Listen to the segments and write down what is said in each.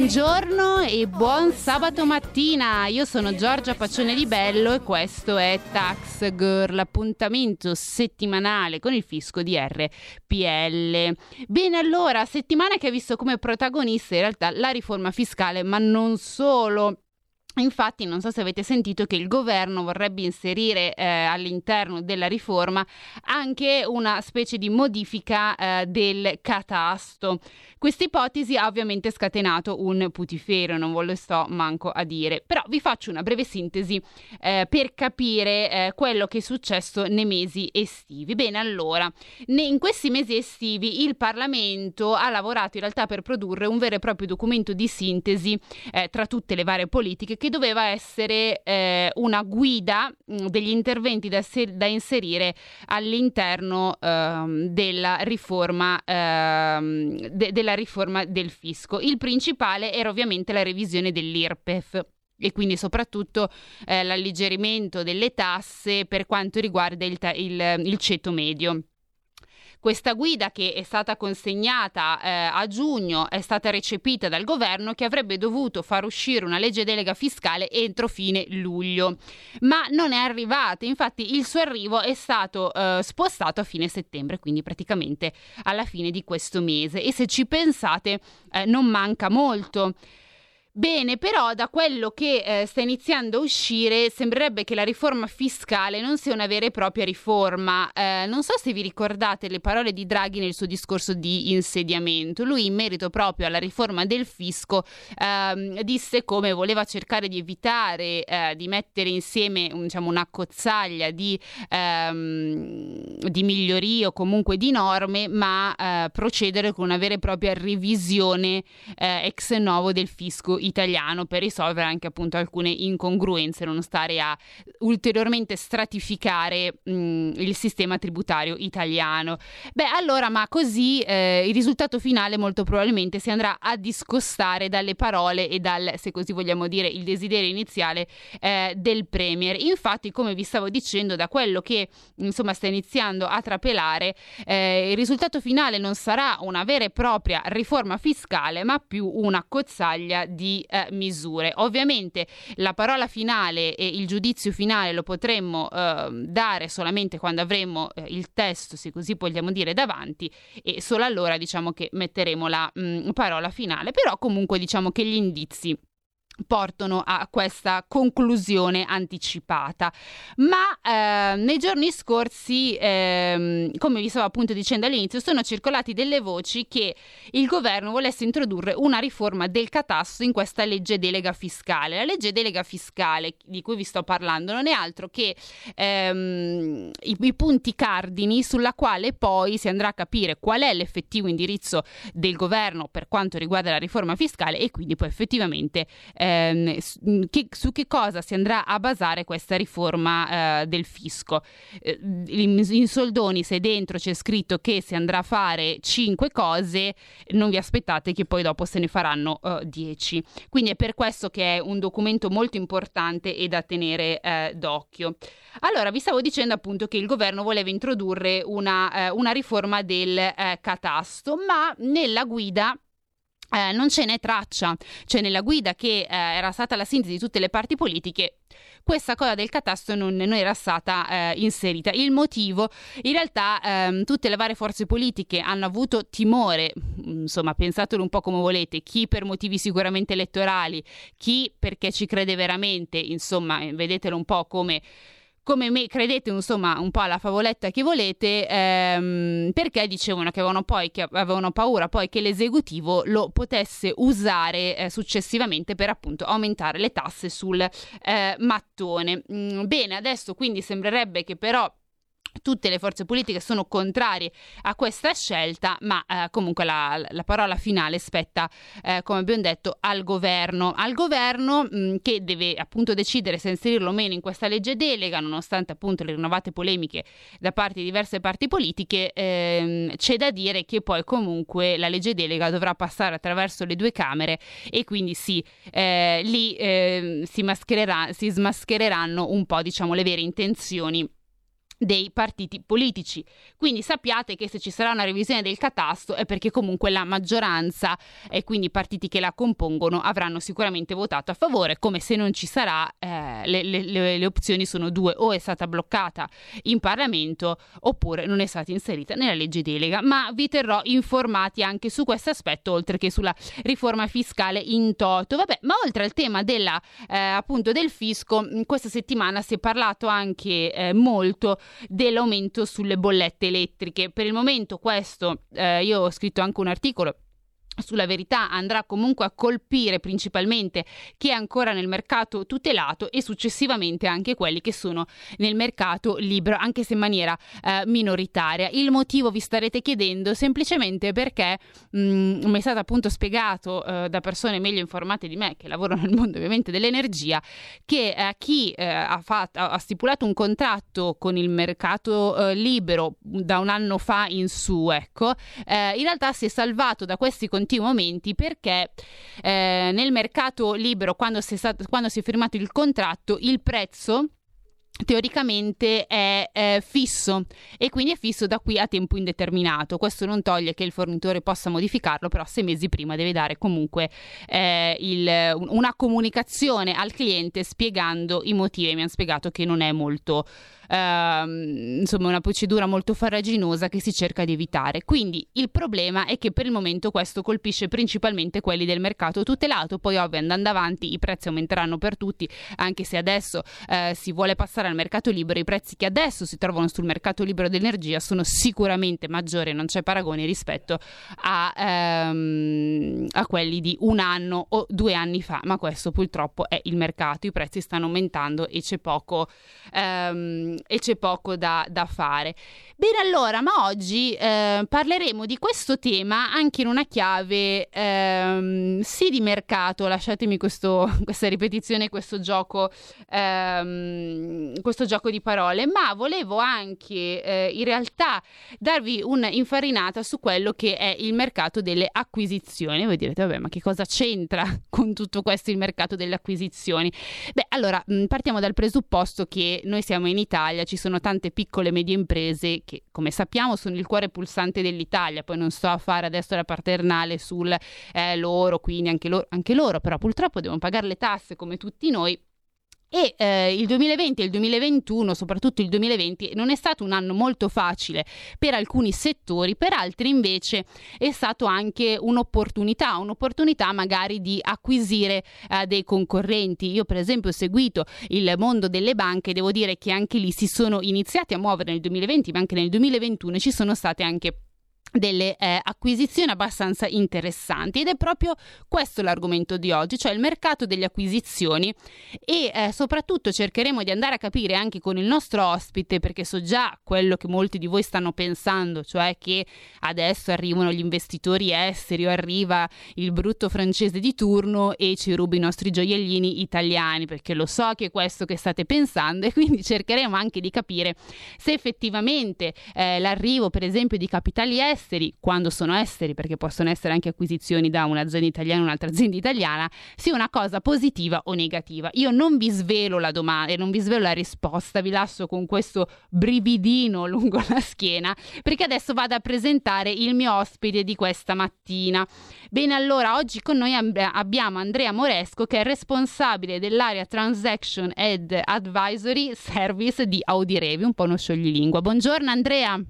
Buongiorno e buon sabato mattina, io sono Giorgia Pacione di Bello e questo è Tax Girl, l'appuntamento settimanale con il fisco di RPL. Bene, allora, settimana che ha visto come protagonista in realtà la riforma fiscale, ma non solo. Infatti, non so se avete sentito che il governo vorrebbe inserire eh, all'interno della riforma anche una specie di modifica eh, del catasto. Questa ipotesi ha ovviamente scatenato un putiferio, non ve lo sto manco a dire, però vi faccio una breve sintesi eh, per capire eh, quello che è successo nei mesi estivi. Bene, allora, in questi mesi estivi il Parlamento ha lavorato in realtà per produrre un vero e proprio documento di sintesi eh, tra tutte le varie politiche che doveva essere eh, una guida mh, degli interventi da, se- da inserire all'interno ehm, della, riforma, ehm, de- della riforma del fisco. Il principale era ovviamente la revisione dell'IRPEF e quindi soprattutto eh, l'alleggerimento delle tasse per quanto riguarda il, ta- il, il ceto medio. Questa guida che è stata consegnata eh, a giugno è stata recepita dal governo che avrebbe dovuto far uscire una legge delega fiscale entro fine luglio, ma non è arrivata. Infatti il suo arrivo è stato eh, spostato a fine settembre, quindi praticamente alla fine di questo mese e se ci pensate eh, non manca molto. Bene, però da quello che eh, sta iniziando a uscire sembrerebbe che la riforma fiscale non sia una vera e propria riforma. Eh, non so se vi ricordate le parole di Draghi nel suo discorso di insediamento. Lui in merito proprio alla riforma del fisco ehm, disse come voleva cercare di evitare eh, di mettere insieme diciamo, una cozzaglia di, ehm, di migliorie o comunque di norme, ma eh, procedere con una vera e propria revisione eh, ex novo del fisco italiano per risolvere anche appunto alcune incongruenze, non stare a ulteriormente stratificare mh, il sistema tributario italiano. Beh, allora, ma così eh, il risultato finale molto probabilmente si andrà a discostare dalle parole e dal, se così vogliamo dire, il desiderio iniziale eh, del Premier. Infatti, come vi stavo dicendo, da quello che insomma sta iniziando a trapelare, eh, il risultato finale non sarà una vera e propria riforma fiscale, ma più una cozzaglia di eh, misure. Ovviamente la parola finale e il giudizio finale lo potremmo eh, dare solamente quando avremo eh, il testo, se così vogliamo dire, davanti e solo allora diciamo che metteremo la mh, parola finale, però comunque diciamo che gli indizi portano a questa conclusione anticipata. Ma eh, nei giorni scorsi, eh, come vi stavo appunto dicendo all'inizio, sono circolati delle voci che il governo volesse introdurre una riforma del catasto in questa legge delega fiscale. La legge delega fiscale di cui vi sto parlando non è altro che ehm, i, i punti cardini sulla quale poi si andrà a capire qual è l'effettivo indirizzo del governo per quanto riguarda la riforma fiscale e quindi poi effettivamente ehm, che, su che cosa si andrà a basare questa riforma eh, del fisco. Eh, in, in, soldoni, se dentro c'è scritto che si andrà a fare cinque cose, non vi aspettate che poi dopo se ne faranno uh, 10. Quindi è per questo che è un documento molto importante e da tenere eh, d'occhio. Allora, vi stavo dicendo appunto che il governo voleva introdurre una, eh, una riforma del eh, catasto, ma nella guida eh, non ce n'è traccia, cioè nella guida che eh, era stata la sintesi di tutte le parti politiche, questa cosa del catasto non, non era stata eh, inserita. Il motivo, in realtà, ehm, tutte le varie forze politiche hanno avuto timore, insomma, pensatelo un po' come volete, chi per motivi sicuramente elettorali, chi perché ci crede veramente, insomma, vedetelo un po' come come me credete insomma un po' alla favoletta che volete ehm, perché dicevano che avevano, poi, che avevano paura poi che l'esecutivo lo potesse usare eh, successivamente per appunto aumentare le tasse sul eh, mattone. Mm, bene adesso quindi sembrerebbe che però tutte le forze politiche sono contrarie a questa scelta, ma eh, comunque la, la, parola finale spetta, eh, come abbiamo detto, al governo. Al governo mh, mm, che deve appunto decidere se inserirlo o meno in questa legge delega, nonostante appunto le rinnovate polemiche da parte di diverse parti politiche, ehm, c'è da dire che poi comunque la legge delega dovrà passare attraverso le due Camere e quindi sì, eh, lì eh, si, si smaschereranno un po' diciamo le vere intenzioni dei partiti politici. Quindi sappiate che se ci sarà una revisione del catasto è perché comunque la maggioranza e quindi i partiti che la compongono avranno sicuramente votato a favore, come se non ci sarà eh, le, le, le, opzioni sono due, o è stata bloccata in Parlamento oppure non è stata inserita nella legge delega, ma vi terrò informati anche su questo aspetto oltre che sulla riforma fiscale in toto. Vabbè, ma oltre al tema della, eh, appunto del fisco, questa settimana si è parlato anche eh, molto dell'aumento sulle bollette elettriche. Per il momento questo, eh, io ho scritto anche un articolo sulla verità andrà comunque a colpire principalmente chi è ancora nel mercato tutelato e successivamente anche quelli che sono nel mercato libero, anche se in maniera eh, minoritaria. Il motivo vi starete chiedendo semplicemente perché mm, mi è stato appunto spiegato eh, da persone meglio informate di me che lavorano nel mondo ovviamente dell'energia che eh, chi eh, ha, fatto, ha, stipulato un contratto con il mercato eh, libero da un anno fa in su, ecco, eh, in realtà si è salvato da questi contratti momenti perché eh, nel mercato libero, quando si, è stato, quando si è firmato il contratto, il prezzo teoricamente è eh, fisso e quindi è fisso da qui a tempo indeterminato. Questo non toglie che il fornitore possa modificarlo, però sei mesi prima deve dare comunque eh, il, una comunicazione al cliente spiegando i motivi. Mi hanno spiegato che non è molto ehm, insomma una procedura molto farraginosa che si cerca di evitare. Quindi il problema è che per il momento questo colpisce principalmente quelli del mercato tutelato, poi ovvio andando avanti i prezzi aumenteranno per tutti, anche se adesso eh, si vuole passare al mercato libero, i prezzi che adesso si trovano sul mercato libero dell'energia sono sicuramente maggiori, non c'è paragone rispetto a, ehm, a quelli di un anno o due anni fa, ma questo purtroppo è il mercato, i prezzi stanno aumentando e c'è poco ehm, e c'è poco da, da, fare. Bene, allora, ma oggi eh, parleremo di questo tema anche in una chiave ehm, sì di mercato, lasciatemi questo, questa ripetizione, questo gioco, ehm, questo gioco di parole, ma volevo anche eh, in realtà darvi un'infarinata su quello che è il mercato delle acquisizioni. Voi direte, vabbè, ma che cosa c'entra con tutto questo il mercato delle acquisizioni? Beh, allora, partiamo dal presupposto che noi siamo in Italia Italia ci sono tante piccole e medie imprese che, come sappiamo, sono il cuore pulsante dell'Italia. Poi non sto a fare adesso la paternale sul eh, loro, quindi anche loro, anche loro, però purtroppo devono pagare le tasse come tutti noi e eh, il 2020 e il 2021, soprattutto il 2020, non è stato un anno molto facile per alcuni settori, per altri invece è stato anche un'opportunità, un'opportunità magari di acquisire eh, dei concorrenti. Io per esempio ho seguito il mondo delle banche, devo dire che anche lì si sono iniziati a muovere nel 2020, ma anche nel 2021 ci sono state anche delle eh, acquisizioni abbastanza interessanti ed è proprio questo l'argomento di oggi, cioè il mercato delle acquisizioni e eh, soprattutto cercheremo di andare a capire anche con il nostro ospite perché so già quello che molti di voi stanno pensando, cioè che adesso arrivano gli investitori esteri o arriva il brutto francese di turno e ci ruba i nostri gioiellini italiani perché lo so che è questo che state pensando e quindi cercheremo anche di capire se effettivamente eh, l'arrivo per esempio di capitali esteri esteri, quando sono esteri, perché possono essere anche acquisizioni da un'azienda italiana e un'altra azienda italiana, sia una cosa positiva o negativa. Io non vi svelo la domanda e non vi svelo la risposta, vi lascio con questo brividino lungo la schiena, perché adesso vado a presentare il mio ospite di questa mattina. Bene, allora oggi con noi abbiamo Andrea Moresco che è responsabile dell'area Transaction ed Advisory Service di Audirevi, un po' uno scioglilingua. Buongiorno Andrea.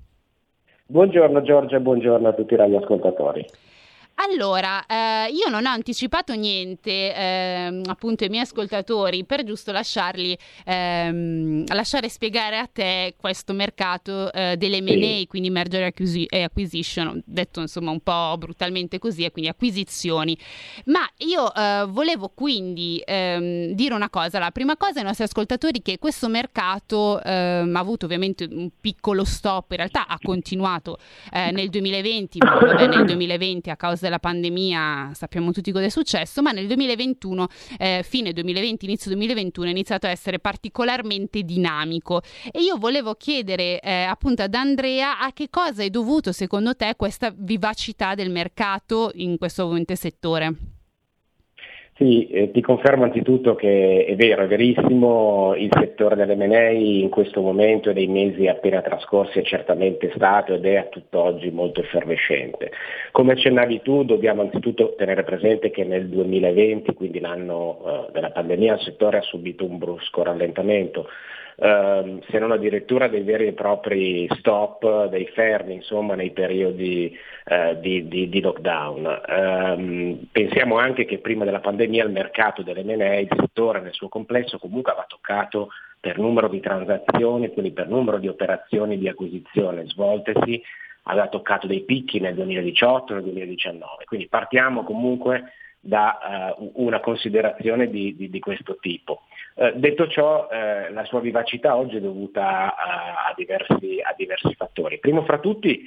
Buongiorno Giorgia e buongiorno a tutti i radioascoltatori. Allora, eh, io non ho anticipato niente eh, appunto ai miei ascoltatori per giusto lasciarli ehm, lasciare spiegare a te questo mercato eh, delle M&A, quindi merger acquisi- e acquisition, detto insomma un po' brutalmente così, e quindi acquisizioni. Ma io eh, volevo quindi ehm, dire una cosa, la prima cosa ai nostri ascoltatori che questo mercato ehm, ha avuto ovviamente un piccolo stop, in realtà ha continuato eh, nel 2020, ma nel 2020 a causa della pandemia sappiamo tutti cosa è successo, ma nel 2021, eh, fine 2020, inizio 2021 è iniziato a essere particolarmente dinamico e io volevo chiedere eh, appunto ad Andrea a che cosa è dovuto secondo te questa vivacità del mercato in questo momento settore. Sì, eh, ti confermo anzitutto che è vero, è verissimo, il settore dell'M&A in questo momento e nei mesi appena trascorsi è certamente stato ed è a tutt'oggi molto effervescente. Come accennavi tu, dobbiamo anzitutto tenere presente che nel 2020, quindi l'anno eh, della pandemia, il settore ha subito un brusco rallentamento ehm, se non addirittura dei veri e propri stop, dei fermi insomma, nei periodi eh, di, di, di, lockdown. Um, pensiamo anche che prima della pandemia il mercato dell'M&A, il settore nel suo complesso comunque aveva toccato per numero di transazioni, quindi per numero di operazioni di acquisizione svoltesi, aveva toccato dei picchi nel 2018 nel 2019. Quindi partiamo comunque da uh, una considerazione di, di, di questo tipo. Uh, detto ciò, uh, la sua vivacità oggi è dovuta a, a, diversi, a, diversi, fattori. Primo fra tutti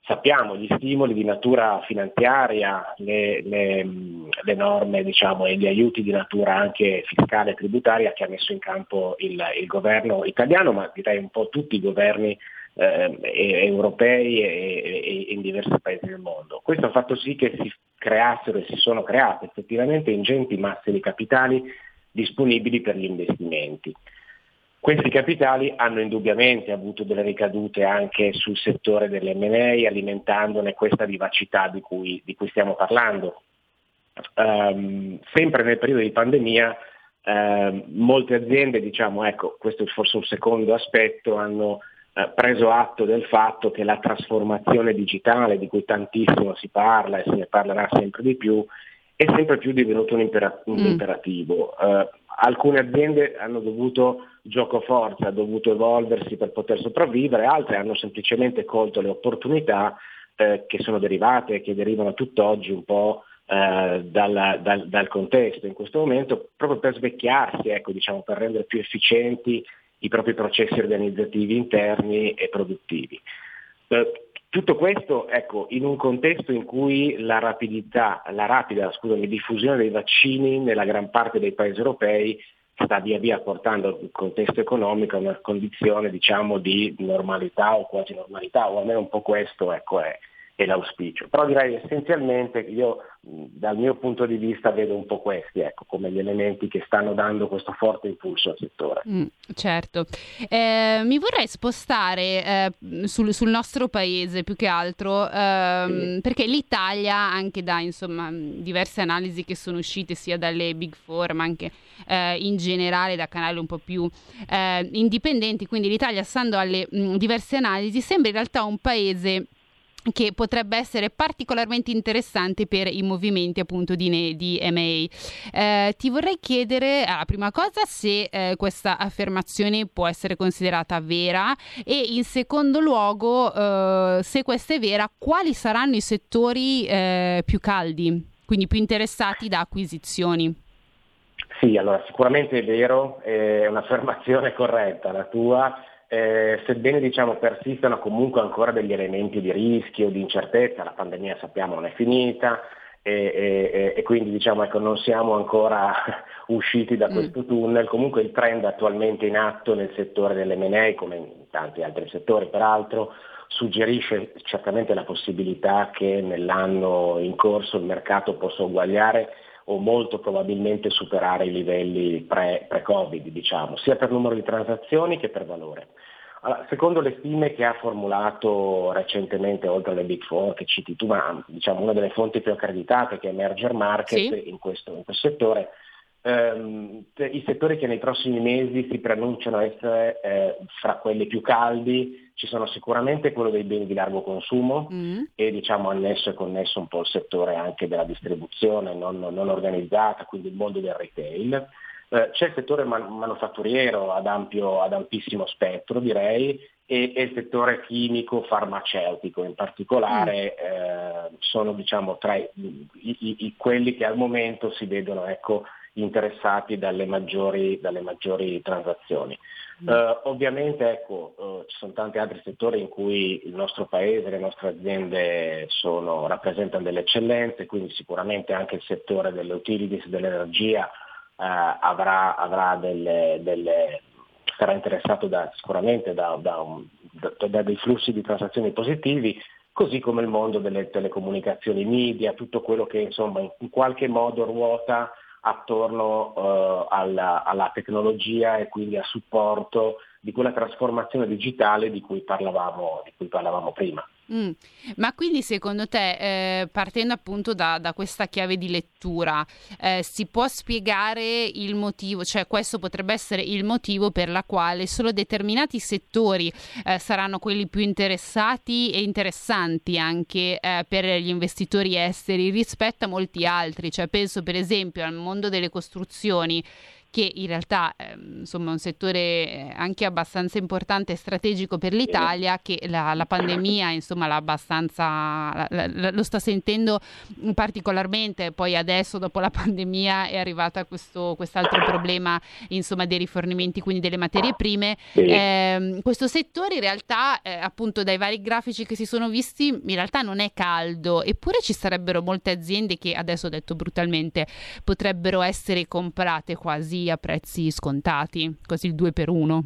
sappiamo gli stimoli di natura finanziaria, le, le, le norme diciamo, e gli aiuti di natura anche fiscale e tributaria che ha messo in campo il, il governo italiano, ma direi un po' tutti i governi eh, europei e, e, in diversi paesi del mondo. Questo ha fatto sì che si creassero e si sono create effettivamente ingenti masse di capitali disponibili per gli investimenti. Questi capitali hanno indubbiamente avuto delle ricadute anche sul settore dell'MA, alimentandone questa vivacità di cui, di cui stiamo parlando. Um, sempre nel periodo di pandemia uh, molte aziende, diciamo, ecco, questo è forse un secondo aspetto, hanno uh, preso atto del fatto che la trasformazione digitale di cui tantissimo si parla e se ne parlerà sempre di più è sempre più divenuto un, impera- un mm. imperativo. Uh, alcune aziende hanno dovuto gioco forza, hanno dovuto evolversi per poter sopravvivere, altre hanno semplicemente colto le opportunità eh, che sono derivate che derivano tutt'oggi un po' eh, dal, dal, dal, contesto in questo momento, proprio per svecchiarsi, ecco, diciamo, per rendere più efficienti i propri processi organizzativi interni e produttivi. Eh, tutto questo ecco, in un contesto in cui la, rapidità, la rapida scusami, diffusione dei vaccini nella gran parte dei paesi europei sta via via portando il contesto economico a una condizione diciamo, di normalità o quasi normalità, o almeno un po' questo ecco, è, è l'auspicio. Però direi essenzialmente io dal mio punto di vista vedo un po' questi ecco, come gli elementi che stanno dando questo forte impulso al settore. Mm, certo, eh, mi vorrei spostare eh, sul, sul, nostro paese più che altro ehm, sì. perché l'Italia anche da insomma, diverse analisi che sono uscite sia dalle Big Four ma anche eh, in generale da canali un po' più eh, indipendenti, quindi l'Italia stando alle mh, diverse analisi sembra in realtà un paese che potrebbe essere particolarmente interessante per i movimenti appunto di, di MA. Eh, ti vorrei chiedere, la prima cosa, se eh, questa affermazione può essere considerata vera e in secondo luogo, eh, se questa è vera, quali saranno i settori eh, più caldi, quindi più interessati da acquisizioni? Sì, allora sicuramente è vero, è un'affermazione corretta la tua eh, sebbene diciamo, persistano comunque ancora degli elementi di rischio, di incertezza, la pandemia sappiamo non è finita e, e, e quindi diciamo, ecco, non siamo ancora usciti da mm. questo tunnel, comunque il trend attualmente in atto nel settore dell'M&A, come in tanti altri settori peraltro, suggerisce certamente la possibilità che nell'anno in corso il mercato possa uguagliare o molto probabilmente superare i livelli pre, covid diciamo, sia per numero di transazioni che per valore. Allora, secondo le stime che ha formulato recentemente, oltre alle Big Four che citi tu, ma diciamo una delle fonti più accreditate che è Merger Market sì. in, questo, in questo settore, ehm, i settori che nei prossimi mesi si preannunciano essere eh, fra quelli più caldi ci sono sicuramente quello dei beni di largo consumo mm. e diciamo annesso e connesso un po' il settore anche della distribuzione non, non organizzata, quindi il mondo del retail. Eh, c'è il settore man- manufatturiero ad, ampio, ad ampissimo spettro direi e, e, il settore chimico farmaceutico in particolare mm. eh, sono diciamo, tra i, i, i, quelli che al momento si vedono ecco, interessati dalle maggiori, dalle maggiori transazioni. Mm. Uh, ovviamente ecco, uh, ci sono tanti altri settori in cui il nostro paese, le nostre aziende sono, rappresentano delle eccellenze, quindi sicuramente anche il settore delle utilities, dell'energia uh, avrà, avrà delle, delle, sarà interessato da, sicuramente da, da, un, da, dei flussi di transazioni positivi, così come il mondo delle telecomunicazioni media, tutto quello che insomma in qualche modo ruota attorno uh, alla, alla, tecnologia e quindi a supporto di quella trasformazione digitale di cui parlavamo, di cui parlavamo prima. Mm. Ma quindi secondo te, eh, partendo appunto da, da, questa chiave di lettura, eh, si può spiegare il motivo, cioè questo potrebbe essere il motivo per la quale solo determinati settori eh, saranno quelli più interessati e interessanti anche eh, per gli investitori esteri rispetto a molti altri, cioè penso per esempio al mondo delle costruzioni che in realtà eh, insomma, è un settore eh, anche abbastanza importante e strategico per l'Italia, che la, la pandemia insomma, la, la, lo sta sentendo particolarmente, poi adesso dopo la pandemia è arrivata questo quest'altro problema insomma, dei rifornimenti, quindi delle materie prime. Eh, questo settore in realtà, eh, appunto dai vari grafici che si sono visti, in realtà non è caldo, eppure ci sarebbero molte aziende che adesso detto brutalmente potrebbero essere comprate quasi a prezzi scontati, così il 2 per 1.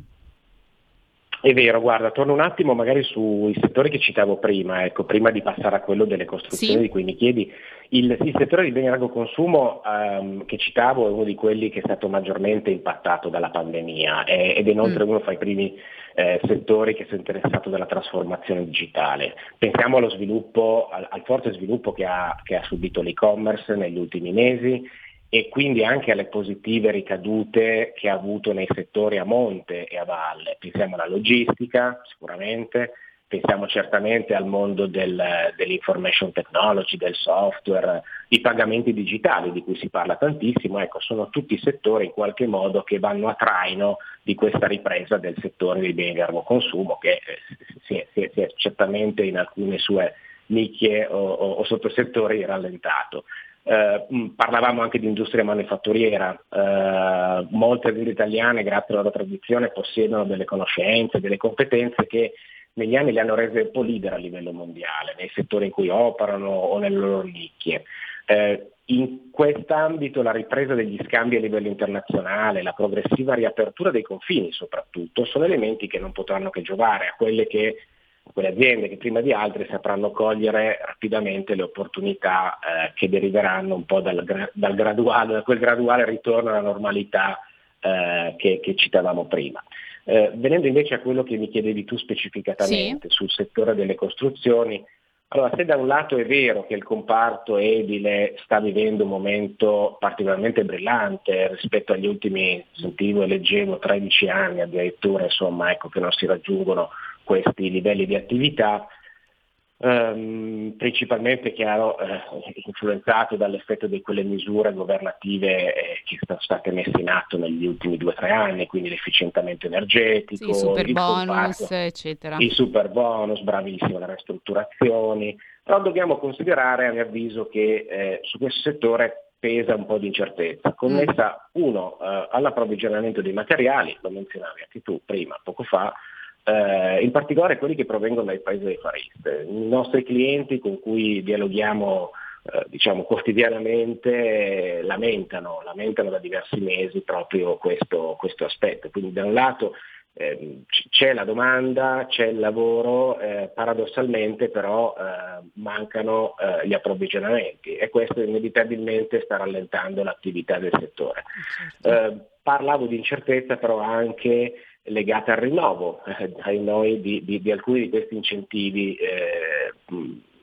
È vero, guarda, torno un attimo magari sui settori che citavo prima, ecco, prima di passare a quello delle costruzioni sì. di cui mi chiedi. Il, il settore di beni a largo consumo um, che citavo è uno di quelli che è stato maggiormente impattato dalla pandemia eh, ed è inoltre mm. uno fra i primi eh, settori che sono interessati dalla trasformazione digitale. Pensiamo allo sviluppo, al, al forte sviluppo che ha, che ha subito l'e-commerce negli ultimi mesi e quindi anche alle positive ricadute che ha avuto nei settori a monte e a valle. Pensiamo alla logistica sicuramente, pensiamo certamente al mondo del, dell'information technology, del software, i pagamenti digitali di cui si parla tantissimo, ecco, sono tutti settori in qualche modo che vanno a traino di questa ripresa del settore dei beni di largo consumo che eh, si, è, si, è, si, è, certamente in alcune sue nicchie o, o, o sottosettori rallentato. Eh, parlavamo anche di industria manifatturiera, eh, molte aziende italiane grazie alla loro tradizione possiedono delle conoscenze, delle competenze che negli anni le hanno rese un po' leader a livello mondiale, nei settori in cui operano o nelle loro nicchie. Eh, in quest'ambito la ripresa degli scambi a livello internazionale, la progressiva riapertura dei confini soprattutto, sono elementi che non potranno che giovare a quelle che quelle aziende che prima di altre sapranno cogliere rapidamente le opportunità eh, che deriveranno un po' dal, dal, graduale, da quel graduale ritorno alla normalità eh, che, che, citavamo prima. Eh, venendo invece a quello che mi chiedevi tu specificatamente sì. sul settore delle costruzioni, allora se da un lato è vero che il comparto edile sta vivendo un momento particolarmente brillante rispetto agli ultimi, sentivo e leggevo, 13 anni addirittura, insomma, ecco, che non si raggiungono questi livelli di attività, ehm, principalmente chiaro eh, influenzato dall'effetto di quelle misure governative eh, che sono state messe in atto negli ultimi due o tre anni, quindi l'efficientamento energetico, sì, il super bonus, eccetera. Il super bonus, bravissimo, le ristrutturazioni, però dobbiamo considerare a mio avviso che eh, su questo settore pesa un po' di incertezza, connessa mm. uno eh, all'approvvigionamento dei materiali, lo menzionavi anche tu prima, poco fa, eh, in particolare quelli che provengono dai paesi dei Far East. I nostri clienti con cui dialoghiamo eh, diciamo, quotidianamente lamentano, lamentano da diversi mesi proprio questo, questo aspetto. Quindi da un lato eh, c'è la domanda, c'è il lavoro, eh, paradossalmente però eh, mancano eh, gli approvvigionamenti e questo inevitabilmente sta rallentando l'attività del settore. Certo. Eh, parlavo di incertezza però anche legate al rinnovo eh, di, di, di, alcuni di questi incentivi eh,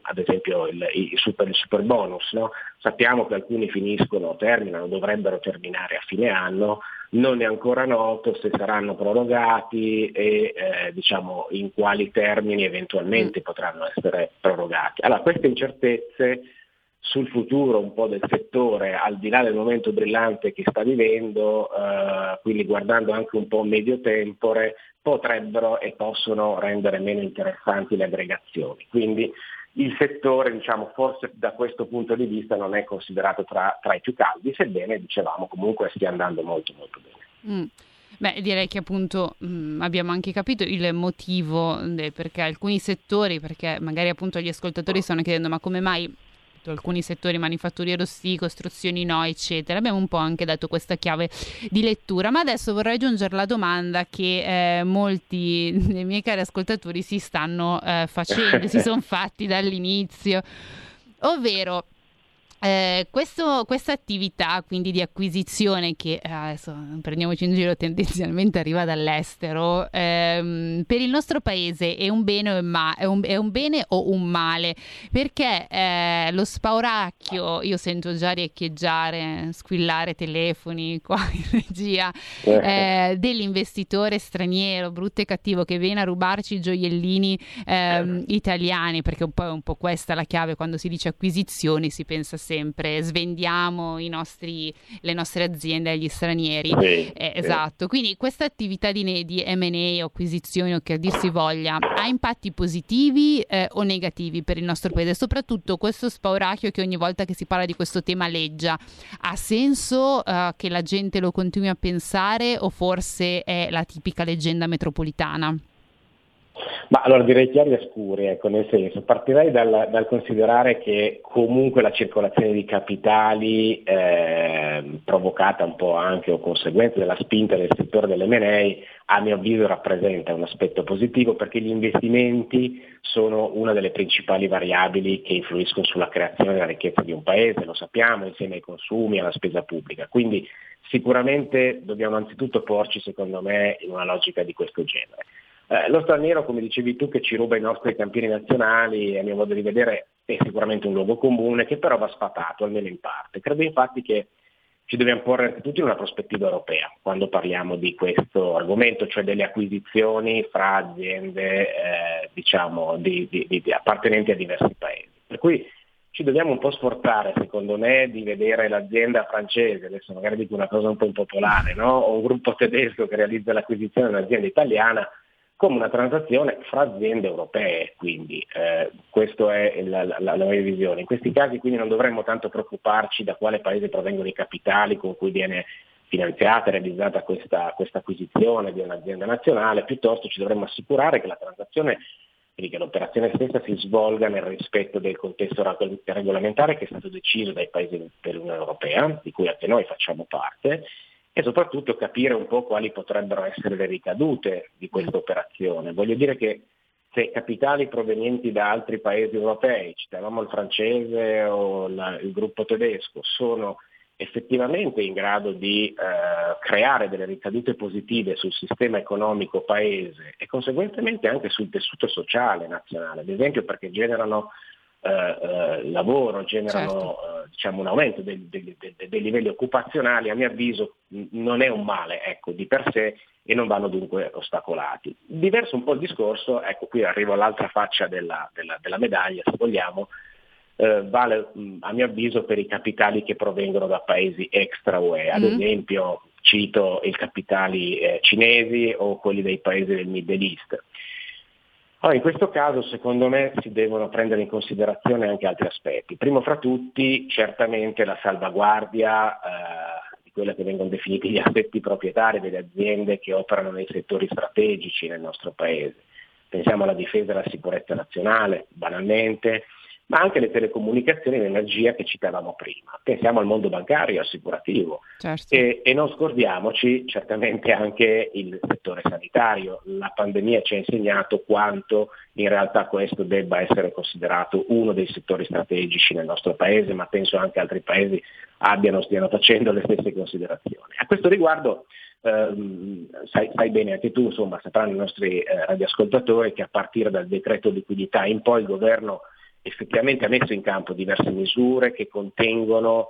ad esempio il, il, super, il super, bonus. No? Sappiamo che alcuni finiscono, terminano, dovrebbero terminare a fine anno, non è ancora noto se saranno prorogati e eh, diciamo, in quali termini eventualmente mm. potranno essere prorogati. Allora, queste incertezze sul futuro un po' del settore, al di là del momento brillante che sta vivendo, eh, quindi guardando anche un po' medio tempore, potrebbero e possono rendere meno interessanti le aggregazioni. Quindi il settore, diciamo, forse da questo punto di vista non è considerato tra, tra i più caldi, sebbene, dicevamo, comunque stia andando molto molto bene. Mm. Beh, direi che appunto mh, mm, abbiamo anche capito il motivo de, perché alcuni settori, perché magari appunto gli ascoltatori stanno chiedendo ma come mai alcuni settori manifatturiero sì, costruzioni no, eccetera. Abbiamo un po' anche dato questa chiave di lettura, ma adesso vorrei aggiungere la domanda che eh, molti dei miei cari ascoltatori si stanno eh, facendo, si sono fatti dall'inizio, ovvero eh, questa attività quindi di acquisizione che eh, adesso prendiamoci in giro tendenzialmente arriva dall'estero ehm, per il nostro paese è un bene o, ma- è un, è un bene o un male? Perché eh, lo spauracchio io sento già riecheggiare squillare telefoni qua in regia eh, dell'investitore straniero brutto e cattivo che viene a rubarci i gioiellini ehm, italiani perché poi è un po' questa la chiave quando si dice acquisizioni si pensa sempre sempre, svendiamo nostri, le nostre aziende agli stranieri. Sì, eh, sì. Esatto, quindi questa attività di, di M&A o acquisizioni o che dir si voglia ha impatti positivi eh, o negativi per il nostro paese? Soprattutto questo spauracchio che ogni volta che si parla di questo tema leggia, ha senso eh, che la gente lo continui a pensare o forse è la tipica leggenda metropolitana? Ma allora direi chiari e scuri, ecco, nel senso, partirei dal, dal, considerare che comunque la circolazione di capitali eh, provocata un po' anche o conseguente della spinta del settore dell'M&A a mio avviso rappresenta un aspetto positivo perché gli investimenti sono una delle principali variabili che influiscono sulla creazione della ricchezza di un paese, lo sappiamo, insieme ai consumi e alla spesa pubblica. Quindi sicuramente dobbiamo anzitutto porci, secondo me, in una logica di questo genere. Eh, lo straniero, come dicevi tu, che ci ruba i nostri campioni nazionali, a mio modo di vedere, è sicuramente un luogo comune che però va sfatato, almeno in parte. Credo infatti che ci dobbiamo porre anzitutto in una prospettiva europea quando parliamo di questo argomento, cioè delle acquisizioni fra aziende eh, diciamo, di, di, di, appartenenti a diversi paesi. Per cui ci dobbiamo un po' sforzare, secondo me, di vedere l'azienda francese, adesso magari dico una cosa un po' impopolare, no? o un gruppo tedesco che realizza l'acquisizione di un'azienda italiana come una transazione fra aziende europee, quindi eh, questa è la, la, la, mia visione. In questi casi quindi non dovremmo tanto preoccuparci da quale paese provengono i capitali con cui viene finanziata e realizzata questa, questa acquisizione di un'azienda nazionale, piuttosto ci dovremmo assicurare che la transazione quindi che l'operazione stessa si svolga nel rispetto del contesto regolamentare che è stato deciso dai paesi dell'Unione Europea, di cui anche noi facciamo parte, e soprattutto capire un po' quali potrebbero essere le ricadute di questa operazione. Voglio dire che se capitali provenienti da altri paesi europei, citavamo il francese o la, il gruppo tedesco, sono effettivamente in grado di eh, creare delle ricadute positive sul sistema economico paese e conseguentemente anche sul tessuto sociale nazionale, ad esempio perché generano eh, eh, lavoro, generano certo. eh, diciamo, un aumento dei, dei, dei, dei, livelli occupazionali, a mio avviso non è un male ecco, di per sé e non vanno dunque ostacolati. Diverso un po' il discorso, ecco qui arrivo all'altra faccia della, della, della medaglia, se vogliamo, eh, vale a mio avviso per i capitali che provengono da paesi extra UE, ad mm. esempio cito i capitali eh, cinesi o quelli dei paesi del Middle East. Allora, in questo caso secondo me si devono prendere in considerazione anche altri aspetti. Primo fra tutti certamente la salvaguardia eh, di quelle che vengono definiti gli aspetti proprietari delle aziende che operano nei settori strategici nel nostro Paese. Pensiamo alla difesa alla sicurezza nazionale, banalmente, ma anche le telecomunicazioni e l'energia che citavamo prima. Pensiamo al mondo bancario, assicurativo certo. e, e, non scordiamoci certamente anche il settore sanitario. La pandemia ci ha insegnato quanto in realtà questo debba essere considerato uno dei settori strategici nel nostro paese, ma penso anche altri paesi abbiano, stiano facendo le stesse considerazioni. A questo riguardo Uh, sai, sai, bene anche tu, insomma, sapranno i nostri uh, radioascoltatori che a partire dal decreto liquidità in poi il governo effettivamente ha messo in campo diverse misure che contengono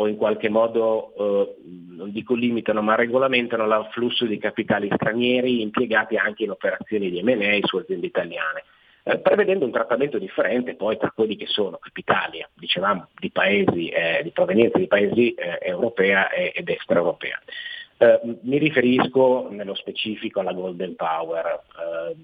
o in qualche modo, eh, non dico limitano, ma regolamentano l'afflusso di capitali stranieri impiegati anche in operazioni di M&A su aziende italiane, eh, prevedendo un trattamento differente poi tra quelli che sono capitali, dicevamo, di paesi, eh, di provenienza di paesi eh, europea ed extraeuropea. Eh, mi riferisco nello specifico alla Golden Power, eh,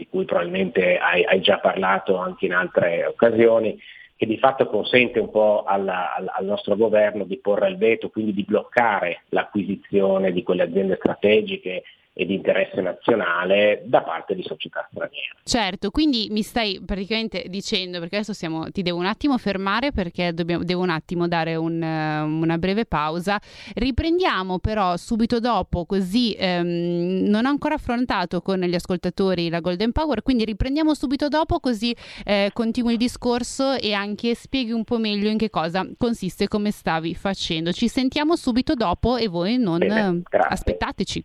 di cui probabilmente hai, hai già parlato anche in altre occasioni, che di fatto consente un po' alla, al, al, nostro governo di porre il veto, quindi di bloccare l'acquisizione di quelle aziende strategiche e di interesse nazionale da parte di società straniere. Certo, quindi mi stai praticamente dicendo, perché adesso siamo, ti devo un attimo fermare perché dobbiamo, devo un attimo dare un, una breve pausa, riprendiamo però subito dopo, così ehm, non ho ancora affrontato con gli ascoltatori la Golden Power, quindi riprendiamo subito dopo così eh, continui il discorso e anche spieghi un po' meglio in che cosa consiste e come stavi facendo. Ci sentiamo subito dopo e voi non Bene, aspettateci.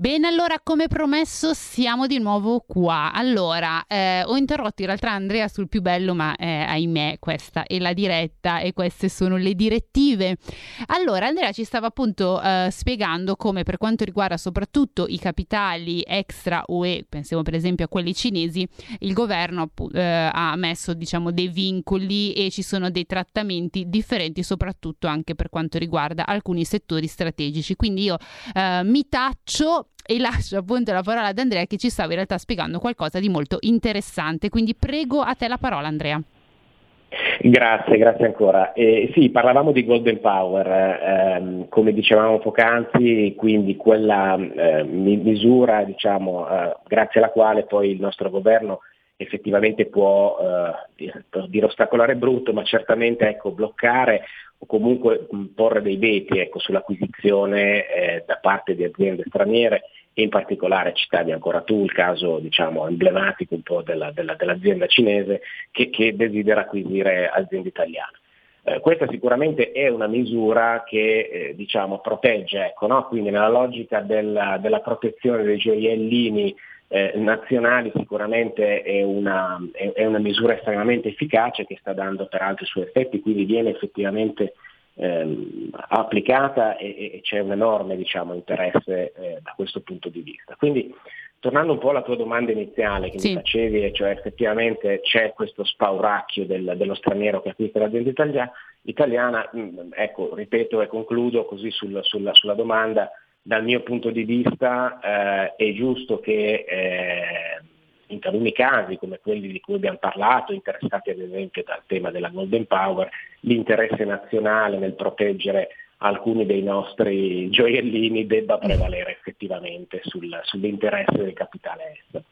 Bene, allora come promesso siamo di nuovo qua. Allora, eh, ho interrotto in realtà Andrea sul più bello, ma eh, ahimè questa è la diretta e queste sono le direttive. Allora, Andrea ci stava appunto eh, spiegando come per quanto riguarda soprattutto i capitali extra UE, pensiamo per esempio a quelli cinesi, il governo eh, ha messo diciamo dei vincoli e ci sono dei trattamenti differenti soprattutto anche per quanto riguarda alcuni settori strategici. Quindi io eh, mi taccio e lascio appunto la parola ad Andrea che ci stava in realtà spiegando qualcosa di molto interessante. Quindi prego a te la parola Andrea. Grazie, grazie ancora. Eh, sì, parlavamo di Golden Power, ehm, come dicevamo poc'anzi, quindi quella eh, misura diciamo, eh, grazie alla quale poi il nostro governo effettivamente può eh, dire ostacolare brutto, ma certamente ecco, bloccare o comunque porre dei veti ecco, sull'acquisizione eh, da parte di aziende straniere e in particolare citavi ancora tu il caso diciamo, emblematico un po' della, della, dell'azienda cinese che, che, desidera acquisire aziende italiane. Eh, questa sicuramente è una misura che eh, diciamo, protegge, ecco, no? quindi nella logica della, della protezione dei gioiellini eh, nazionali sicuramente è una, è, è una, misura estremamente efficace che sta dando peraltro i suoi effetti, quindi viene effettivamente ehm, applicata e, e, c'è un enorme diciamo, interesse eh, da questo punto di vista. Quindi tornando un po' alla tua domanda iniziale che sì. mi facevi, cioè effettivamente c'è questo spauracchio del, dello straniero che acquista l'azienda italia, italiana, mh, ecco, ripeto e concludo così sul, sulla, sulla domanda, dal mio punto di vista eh, è giusto che eh, in taluni casi, come quelli di cui abbiamo parlato, interessati ad esempio dal tema della Golden Power, l'interesse nazionale nel proteggere alcuni dei nostri gioiellini debba prevalere effettivamente sul, sull'interesse del capitale estero.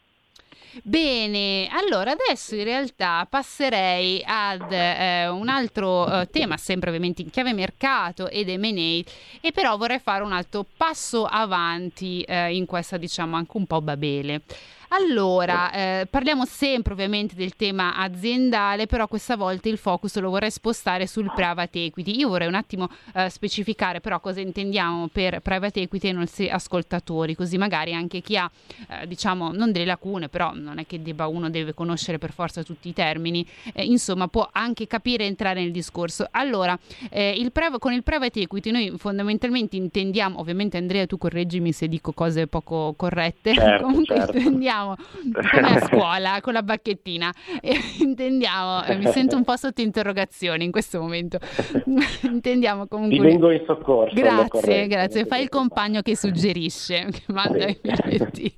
Bene, allora adesso in realtà passerei ad eh, un altro eh, tema, sempre ovviamente in chiave mercato ed M&A, e però vorrei fare un altro passo avanti eh, in questa diciamo anche un po' babele. Allora, eh, parliamo sempre ovviamente del tema aziendale, però questa volta il focus lo vorrei spostare sul private equity. Io vorrei un attimo eh, specificare però cosa intendiamo per private equity ai nostri ascoltatori, così magari anche chi ha, eh, diciamo, non delle lacune, però non è che debba, uno deve conoscere per forza tutti i termini, eh, insomma può anche capire e entrare nel discorso. Allora, eh, il pre- con il private equity noi fondamentalmente intendiamo, ovviamente Andrea tu correggimi se dico cose poco corrette, certo, comunque certo. intendiamo intendiamo come a scuola con la bacchettina. E intendiamo eh, mi sento un po' sotto interrogazione in questo momento. Intendiamo comunque ti vengo in soccorso grazie grazie. fai il compagno che suggerisce che manda i bigliettini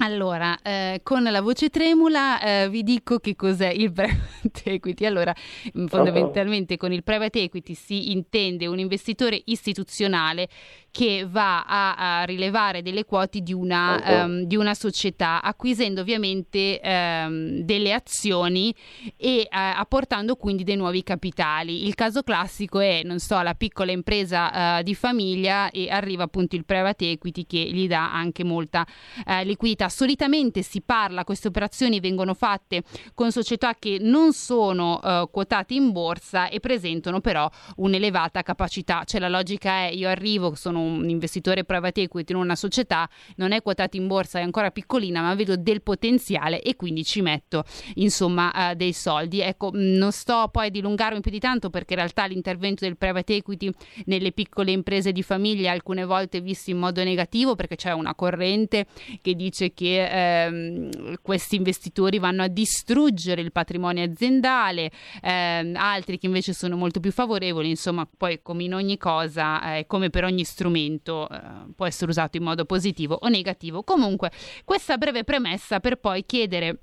Allora, eh, con la voce tremula eh, vi dico che cos'è il private equity. Allora, mm, fondamentalmente con il private equity si intende un investitore istituzionale che va a, a rilevare delle quote di una, um, di una società, acquisendo ovviamente um, delle azioni e uh, apportando quindi dei nuovi capitali. Il caso classico è, non so, la piccola impresa uh, di famiglia e arriva appunto il private equity che gli dà anche molta uh, liquidità. Solitamente si parla, queste operazioni vengono fatte con società che non sono quotate in borsa e presentano però un'elevata capacità. Cioè la logica è io arrivo, sono un investitore private equity in una società, non è quotata in borsa, è ancora piccolina, ma vedo del potenziale e quindi ci metto insomma uh, dei soldi. Ecco, non sto poi a dilungarmi più di tanto perché in realtà l'intervento del private equity nelle piccole imprese di famiglia alcune volte visto in modo negativo perché c'è una corrente che dice che ehm, questi investitori vanno a distruggere il patrimonio aziendale, ehm, altri che invece sono molto più favorevoli, insomma, poi come in ogni cosa, eh, come per ogni strumento strumento eh, può essere usato in modo positivo o negativo. Comunque, questa breve premessa per poi chiedere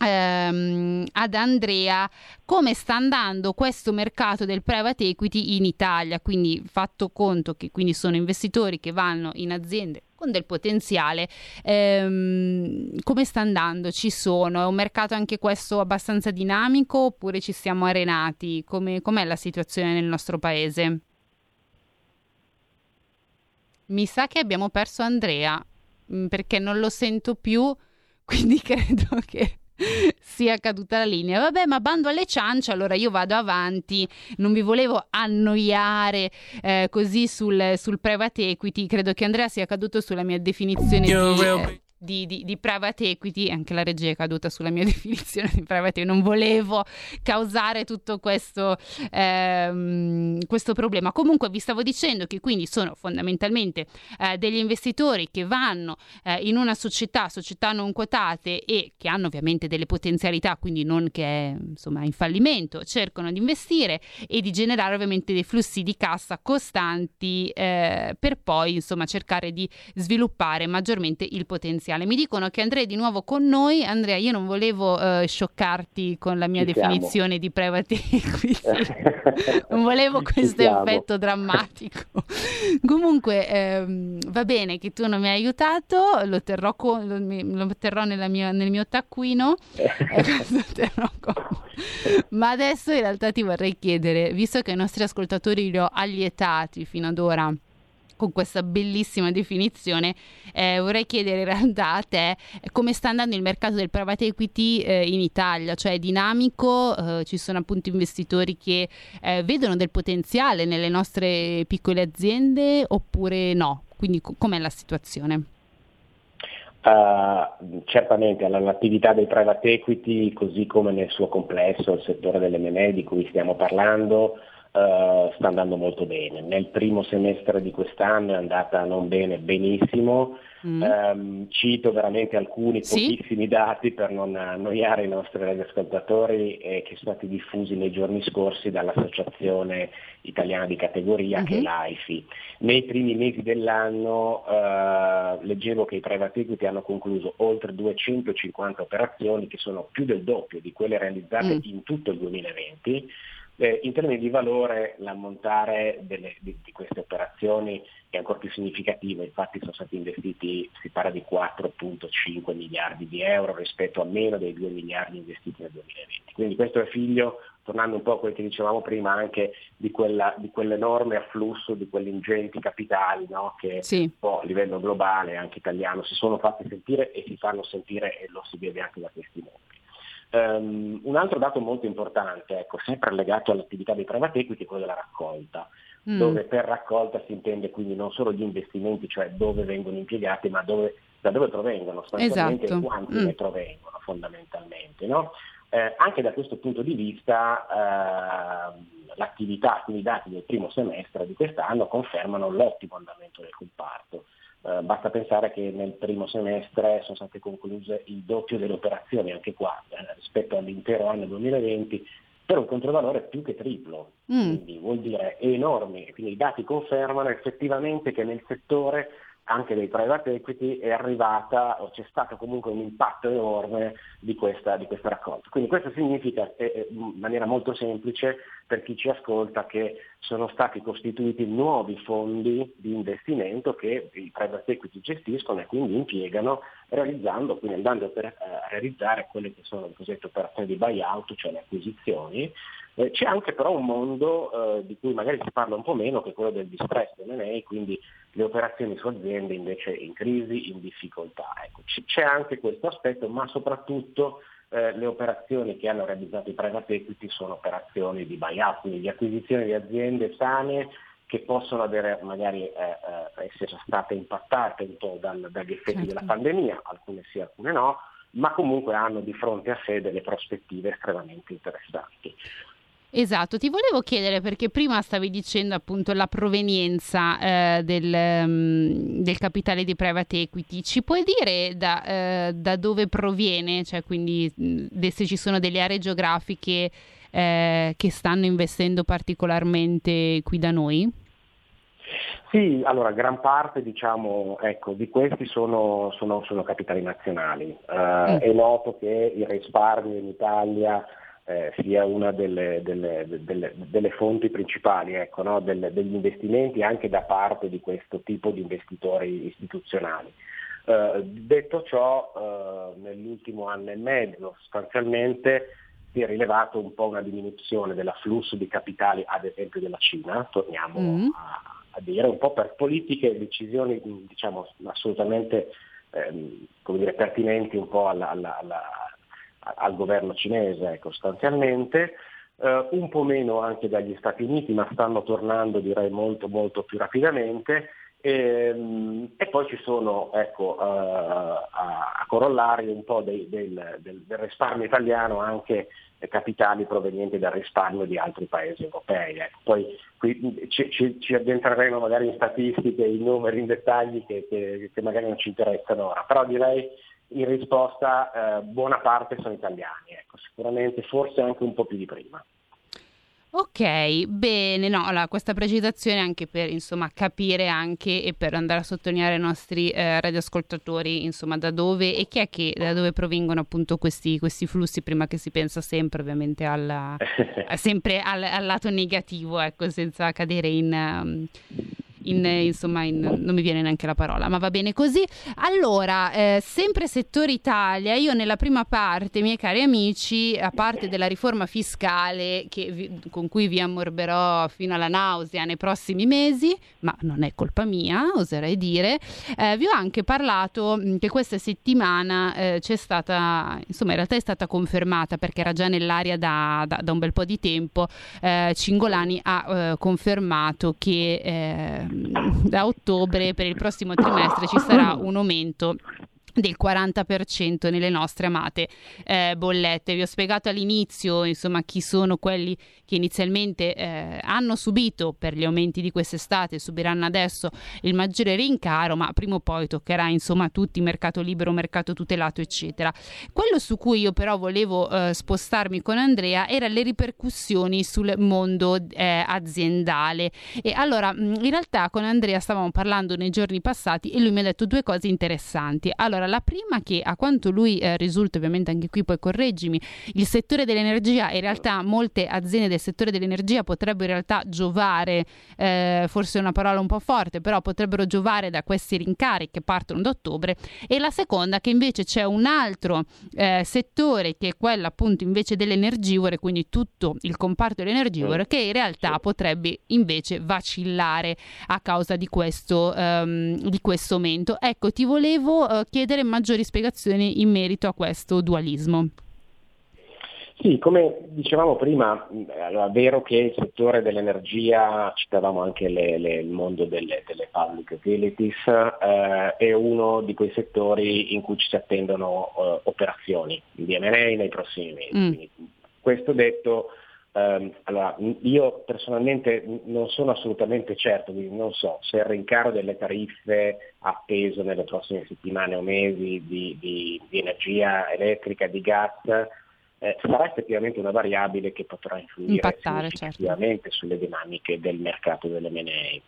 ehm, ad Andrea come sta andando questo mercato del private equity in Italia, quindi fatto conto che quindi sono investitori che vanno in aziende con del potenziale, ehm, come sta andando? Ci sono? È un mercato anche questo abbastanza dinamico oppure ci siamo arenati? Come, com'è la situazione nel nostro paese? Mi sa che abbiamo perso Andrea mm, perché non lo sento più, quindi credo che sia caduta la linea. Vabbè, ma bando alle ciance, allora io vado avanti. Non vi volevo annoiare eh, così sul, sul, private equity. Credo che Andrea sia caduto sulla mia definizione di, di, di, di, private equity, anche la regia è caduta sulla mia definizione di private equity, non volevo causare tutto questo, ehm, questo problema. Comunque vi stavo dicendo che quindi sono fondamentalmente eh, degli investitori che vanno eh, in una società, società non quotate e che hanno ovviamente delle potenzialità, quindi non che è insomma in fallimento, cercano di investire e di generare ovviamente dei flussi di cassa costanti eh, per poi insomma cercare di sviluppare maggiormente il potenziale essenziale. Mi dicono che Andrea è di nuovo con noi. Andrea, io non volevo uh, scioccarti con la mia Ci definizione siamo. di private equity, non volevo questo effetto drammatico. Comunque, ehm, va bene che tu non mi hai aiutato, lo terrò, con, lo, lo terrò mia, nel mio taccuino. Ma adesso in realtà ti vorrei chiedere, visto che i nostri ascoltatori li ho allietati fino ad ora con questa bellissima definizione, eh, vorrei chiedere in realtà a te come sta andando il mercato del private equity eh, in Italia, cioè è dinamico, eh, ci sono appunto investitori che eh, vedono del potenziale nelle nostre piccole aziende oppure no? Quindi co- com'è la situazione? Uh, certamente l'attività dei private equity, così come nel suo complesso il settore delle di cui stiamo parlando, Uh, sta andando molto bene. Nel primo semestre di quest'anno è andata non bene, benissimo. Mm. Um, cito veramente alcuni sì? pochissimi dati per non annoiare i nostri radioascoltatori eh, che sono stati diffusi nei giorni scorsi dall'Associazione Italiana di Categoria mm-hmm. che è l'AIFI. Nei primi mesi dell'anno uh, leggevo che i private equity hanno concluso oltre 250 operazioni che sono più del doppio di quelle realizzate mm. in tutto il 2020 eh, in termini di valore l'ammontare delle, di, di, queste operazioni è ancora più significativo, infatti sono stati investiti, si parla di 4.5 miliardi di euro rispetto a meno dei 2 miliardi investiti nel 2020. Quindi questo è figlio, tornando un po' a quello che dicevamo prima, anche di, quella, di quell'enorme afflusso, di quegli ingenti capitali no? che sì. a livello globale, anche italiano, si sono fatti sentire e si fanno sentire e lo si vede anche da questi numeri. Um, un altro dato molto importante, ecco, sempre legato all'attività dei private equity, è quello della raccolta, mm. dove per raccolta si intende quindi non solo gli investimenti, cioè dove vengono impiegati, ma dove, da dove provengono, sostanzialmente esatto. quanti mm. ne provengono fondamentalmente. No? Eh, anche da questo punto di vista eh, l'attività, quindi i dati del primo semestre di quest'anno confermano l'ottimo andamento del comparto. Eh, basta pensare che nel primo semestre sono state concluse il doppio delle operazioni, anche qua, eh, rispetto all'intero anno 2020, per un controvalore più che triplo, mm. quindi vuol dire enormi. Quindi i dati confermano effettivamente che nel settore anche dei private equity è arrivata o c'è stato comunque un impatto enorme di questa, di questa raccolta. Quindi questo significa in maniera molto semplice per chi ci ascolta che sono stati costituiti nuovi fondi di investimento che i private equity gestiscono e quindi impiegano realizzando, quindi andando per, eh, a realizzare quelle che sono le cosiddette operazioni di buyout, cioè le acquisizioni. Eh, c'è anche però un mondo eh, di cui magari si parla un po' meno, che è quello del distress M&A, quindi le operazioni su aziende invece in crisi, in difficoltà. Ecco, c- c'è anche questo aspetto, ma soprattutto eh, le operazioni che hanno realizzato i private equity sono operazioni di buyout, quindi di acquisizione di aziende sane che possono avere, magari eh, eh, essere state impattate un po' dal, dagli effetti certo. della pandemia, alcune sì, alcune no, ma comunque hanno di fronte a sé delle prospettive estremamente interessanti. Esatto, ti volevo chiedere perché prima stavi dicendo appunto la provenienza eh, del, um, del, capitale di private equity, ci puoi dire da, eh, da dove proviene, cioè quindi se ci sono delle aree geografiche eh, che stanno investendo particolarmente qui da noi? Sì, allora gran parte diciamo, ecco, di questi sono, sono, sono capitali nazionali. Uh, mm. È noto che il risparmio in Italia eh, sia una delle, delle, delle, delle fonti principali ecco, no? Del, degli investimenti anche da parte di questo tipo di investitori istituzionali. Eh, detto ciò, eh, nell'ultimo anno e mezzo sostanzialmente si è rilevato un po' una diminuzione dell'afflusso di capitali, ad esempio della Cina, torniamo mm. a, a, dire, un po' per politiche e decisioni diciamo, assolutamente ehm, dire, pertinenti un po' alla, alla, alla al governo cinese ecco, sostanzialmente, eh, un po' meno anche dagli Stati Uniti, ma stanno tornando direi molto molto più rapidamente. E, ehm, e poi ci sono ecco, uh, a, a, corollario un po' dei, del, del, del, risparmio italiano anche capitali provenienti dal risparmio di altri paesi europei. Ecco. Poi qui ci, ci, ci, addentreremo magari in statistiche, in numeri, in dettagli che, che, che magari non ci interessano ora, però direi in risposta eh, buona parte sono italiani, ecco, sicuramente forse anche un po' più di prima. Ok, bene, no, allora, questa precisazione anche per insomma, capire anche e per andare a sottolineare ai nostri eh, radioascoltatori insomma, da dove e chi è che da dove provengono appunto questi, questi flussi prima che si pensa sempre ovviamente alla, sempre al, al, lato negativo, ecco, senza cadere in, um, in, insomma, in, non mi viene neanche la parola, ma va bene così. Allora, eh, sempre settore Italia, io nella prima parte, miei cari amici, a parte della riforma fiscale vi, con cui vi ammorberò fino alla nausea nei prossimi mesi, ma non è colpa mia, oserei dire, eh, vi ho anche parlato che questa settimana eh, c'è stata, insomma in realtà è stata confermata perché era già nell'aria da, da, da un bel po' di tempo, eh, Cingolani ha eh, confermato che eh, da ottobre per il prossimo trimestre ci sarà un aumento del 40% nelle nostre amate eh, bollette. Vi ho spiegato all'inizio, insomma, chi sono quelli che inizialmente eh, hanno subito per gli aumenti di quest'estate subiranno adesso il maggiore rincaro, ma prima o poi toccherà, insomma, a tutti mercato libero, mercato tutelato, eccetera. Quello su cui io però volevo eh, spostarmi con Andrea era le ripercussioni sul mondo eh, aziendale. E allora, in realtà con Andrea stavamo parlando nei giorni passati e lui mi ha detto due cose interessanti. Allora, la prima che a quanto lui eh, risulta, ovviamente anche qui poi correggimi, il settore dell'energia, in realtà molte aziende del settore dell'energia potrebbero in realtà giovare, eh, forse è una parola un po' forte, però potrebbero giovare da questi rincari che partono da ottobre. E la seconda che invece c'è un altro eh, settore che è quello appunto invece dell'energivore, quindi tutto il comparto dell'energivore, che in realtà potrebbe invece vacillare a causa di questo, um, di questo aumento. Ecco, ti volevo uh, chiedere chiedere maggiori spiegazioni in merito a questo dualismo. Sì, come dicevamo prima, è vero che il settore dell'energia, citavamo anche le, le, il mondo delle, delle public utilities, eh, è uno di quei settori in cui ci si attendono eh, operazioni di M&A nei prossimi mesi. Mm. questo detto, allora, io personalmente non sono assolutamente certo, quindi non so se il rincaro delle tariffe atteso nelle prossime settimane o mesi di, di, di energia elettrica, di gas, eh, sarà effettivamente una variabile che potrà influire Impattare, certo. sulle dinamiche del mercato delle dell'M&A.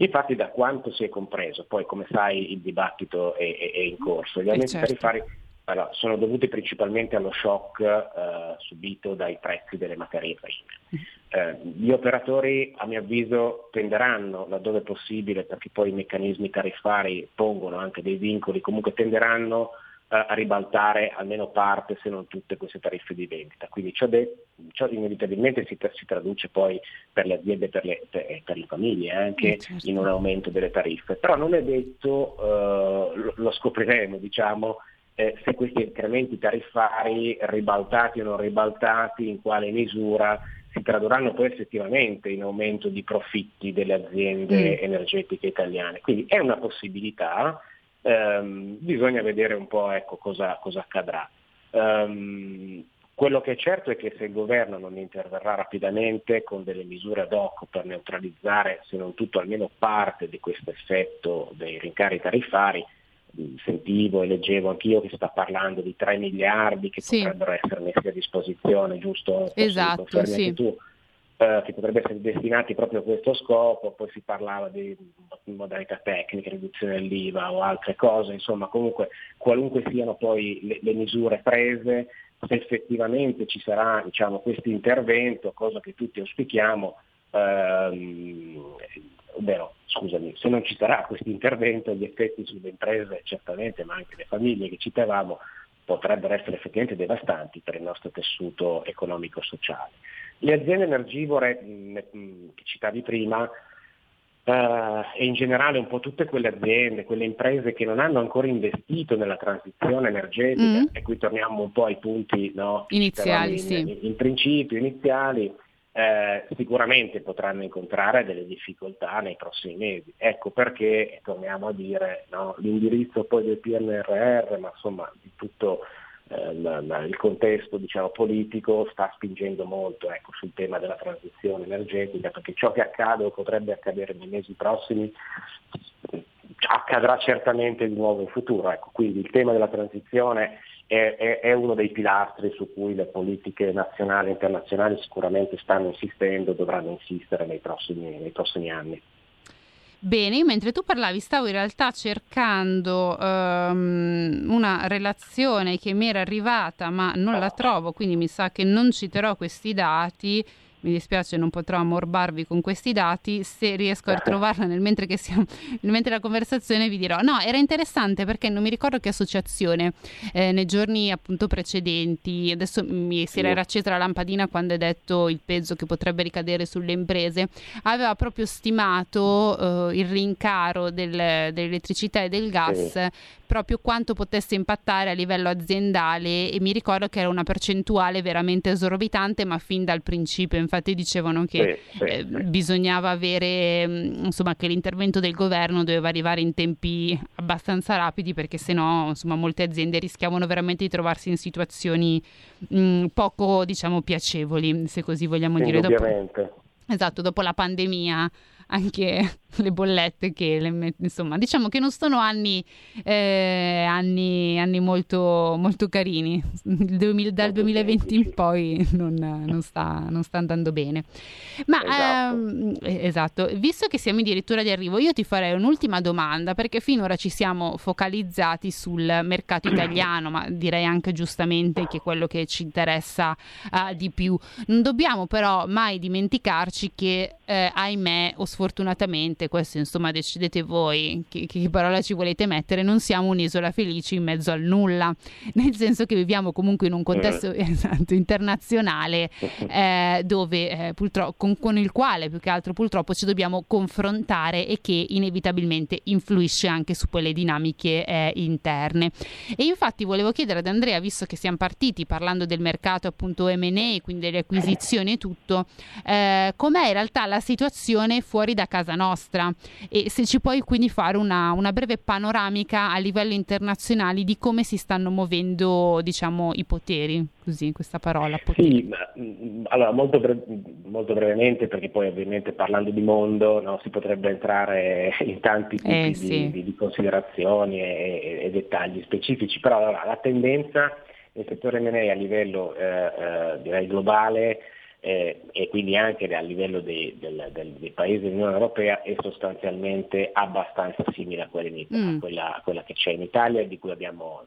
Infatti da quanto si è compreso, poi come sai il dibattito è, è, è in corso, gli aumenti certo. tarifari allora, sono dovuti principalmente allo shock eh, subito dai prezzi delle materie prime. Eh, gli operatori a mio avviso tenderanno, laddove possibile, perché poi i meccanismi tariffari pongono anche dei vincoli, comunque tenderanno eh, a ribaltare almeno parte, se non tutte, queste tariffe di vendita. Quindi ciò, de- ciò inevitabilmente si, tra- si, traduce poi per le aziende e per, per, per le, famiglie anche eh, certo. in un aumento delle tariffe. Però non è detto, eh, lo scopriremo, diciamo, eh, se questi incrementi tariffari, ribaltati o non ribaltati, in quale misura si tradurranno poi effettivamente in aumento di profitti delle aziende mm. energetiche italiane. Quindi è una possibilità, ehm, bisogna vedere un po' ecco, cosa, cosa, accadrà. Um, quello che è certo è che se il governo non interverrà rapidamente con delle misure ad hoc per neutralizzare, se non tutto, almeno parte di questo effetto dei rincari tariffari, sentivo e leggevo anch'io che si sta parlando di 3 miliardi che sì. potrebbero essere messi a disposizione, giusto? Esatto, sì. tu, eh, che potrebbero essere destinati proprio a questo scopo, poi si parlava di modalità tecniche, riduzione dell'IVA o altre cose, insomma comunque qualunque siano poi le, le misure prese, se effettivamente ci sarà diciamo, questo intervento, cosa che tutti auspichiamo, ehm, ovvero scusami, se non ci sarà questo intervento gli effetti sulle imprese certamente, ma anche le famiglie che citavamo, potrebbero essere effettivamente devastanti per il nostro tessuto economico-sociale. Le aziende energivore che citavi prima Uh, e in generale un po' tutte quelle aziende, quelle imprese che non hanno ancora investito nella transizione energetica, mm. e qui torniamo un po' ai punti no, iniziali, in, sì. in, in principio iniziali, eh, sicuramente potranno incontrare delle difficoltà nei prossimi mesi. Ecco perché, torniamo a dire, no, l'indirizzo poi del PNRR, ma insomma di tutto eh, il contesto diciamo, politico sta spingendo molto ecco, sul tema della transizione energetica, perché ciò che accade o potrebbe accadere nei mesi prossimi accadrà certamente di nuovo in futuro. Ecco, quindi il tema della transizione è, è, è, uno dei pilastri su cui le politiche nazionali e internazionali sicuramente stanno insistendo e dovranno insistere nei prossimi, nei prossimi anni. Bene, mentre tu parlavi stavo in realtà cercando um, una relazione che mi era arrivata ma non la trovo, quindi mi sa che non citerò questi dati mi dispiace non potrò ammorbarvi con questi dati, se riesco a trovarla nel mentre, che siamo, nel mentre la conversazione vi dirò. No, era interessante perché non mi ricordo che associazione eh, nei giorni appunto precedenti, adesso mi si era accesa la lampadina quando hai detto il peso che potrebbe ricadere sulle imprese, aveva proprio stimato eh, il rincaro del, dell'elettricità e del gas sì proprio quanto potesse impattare a livello aziendale e mi ricordo che era una percentuale veramente esorbitante ma fin dal principio infatti dicevano che sì, sì, eh, sì. bisognava avere mm, insomma che l'intervento del governo doveva arrivare in tempi abbastanza rapidi perché sennò insomma molte aziende rischiavano veramente di trovarsi in situazioni mh, mm, poco diciamo piacevoli se così vogliamo dire dopo, esatto dopo la pandemia anche le bollette che le, insomma diciamo che non sono anni, eh, anni, anni molto, molto carini. 2000, dal 2020 in poi non, non, sta, non sta andando bene. Ma esatto. Ehm, eh, esatto. Visto che siamo addirittura di arrivo io ti farei un'ultima domanda perché finora ci siamo focalizzati sul mercato italiano ma direi anche giustamente che è quello che ci interessa uh, di più. Non dobbiamo però mai dimenticarci che eh, ahimè o sfortunatamente, questo insomma decidete voi che, che, parola ci volete mettere, non siamo un'isola felice in mezzo al nulla, nel senso che viviamo comunque in un contesto eh. esatto, internazionale eh, dove eh, purtroppo, con, con, il quale più che altro purtroppo ci dobbiamo confrontare e che inevitabilmente influisce anche su quelle dinamiche eh, interne. E infatti volevo chiedere ad Andrea, visto che siamo partiti parlando del mercato appunto M&A, quindi delle acquisizioni e tutto, eh, com'è in realtà la situazione fuori da casa nostra e se ci puoi quindi fare una, una breve panoramica a livello internazionale di come si stanno muovendo diciamo, i poteri, così questa parola. Poteri. Sì, mm, allora molto, bre- molto, brevemente perché poi ovviamente parlando di mondo no, si potrebbe entrare in tanti tipi eh, sì. di, di, considerazioni e, e, dettagli specifici, però allora, la tendenza nel settore M&A a livello eh, eh, direi globale eh, e quindi anche a livello dei, del, del, dei paesi dell'Unione Europea è sostanzialmente abbastanza simile a quella, in, mm. a quella, a quella che c'è in Italia e di cui abbiamo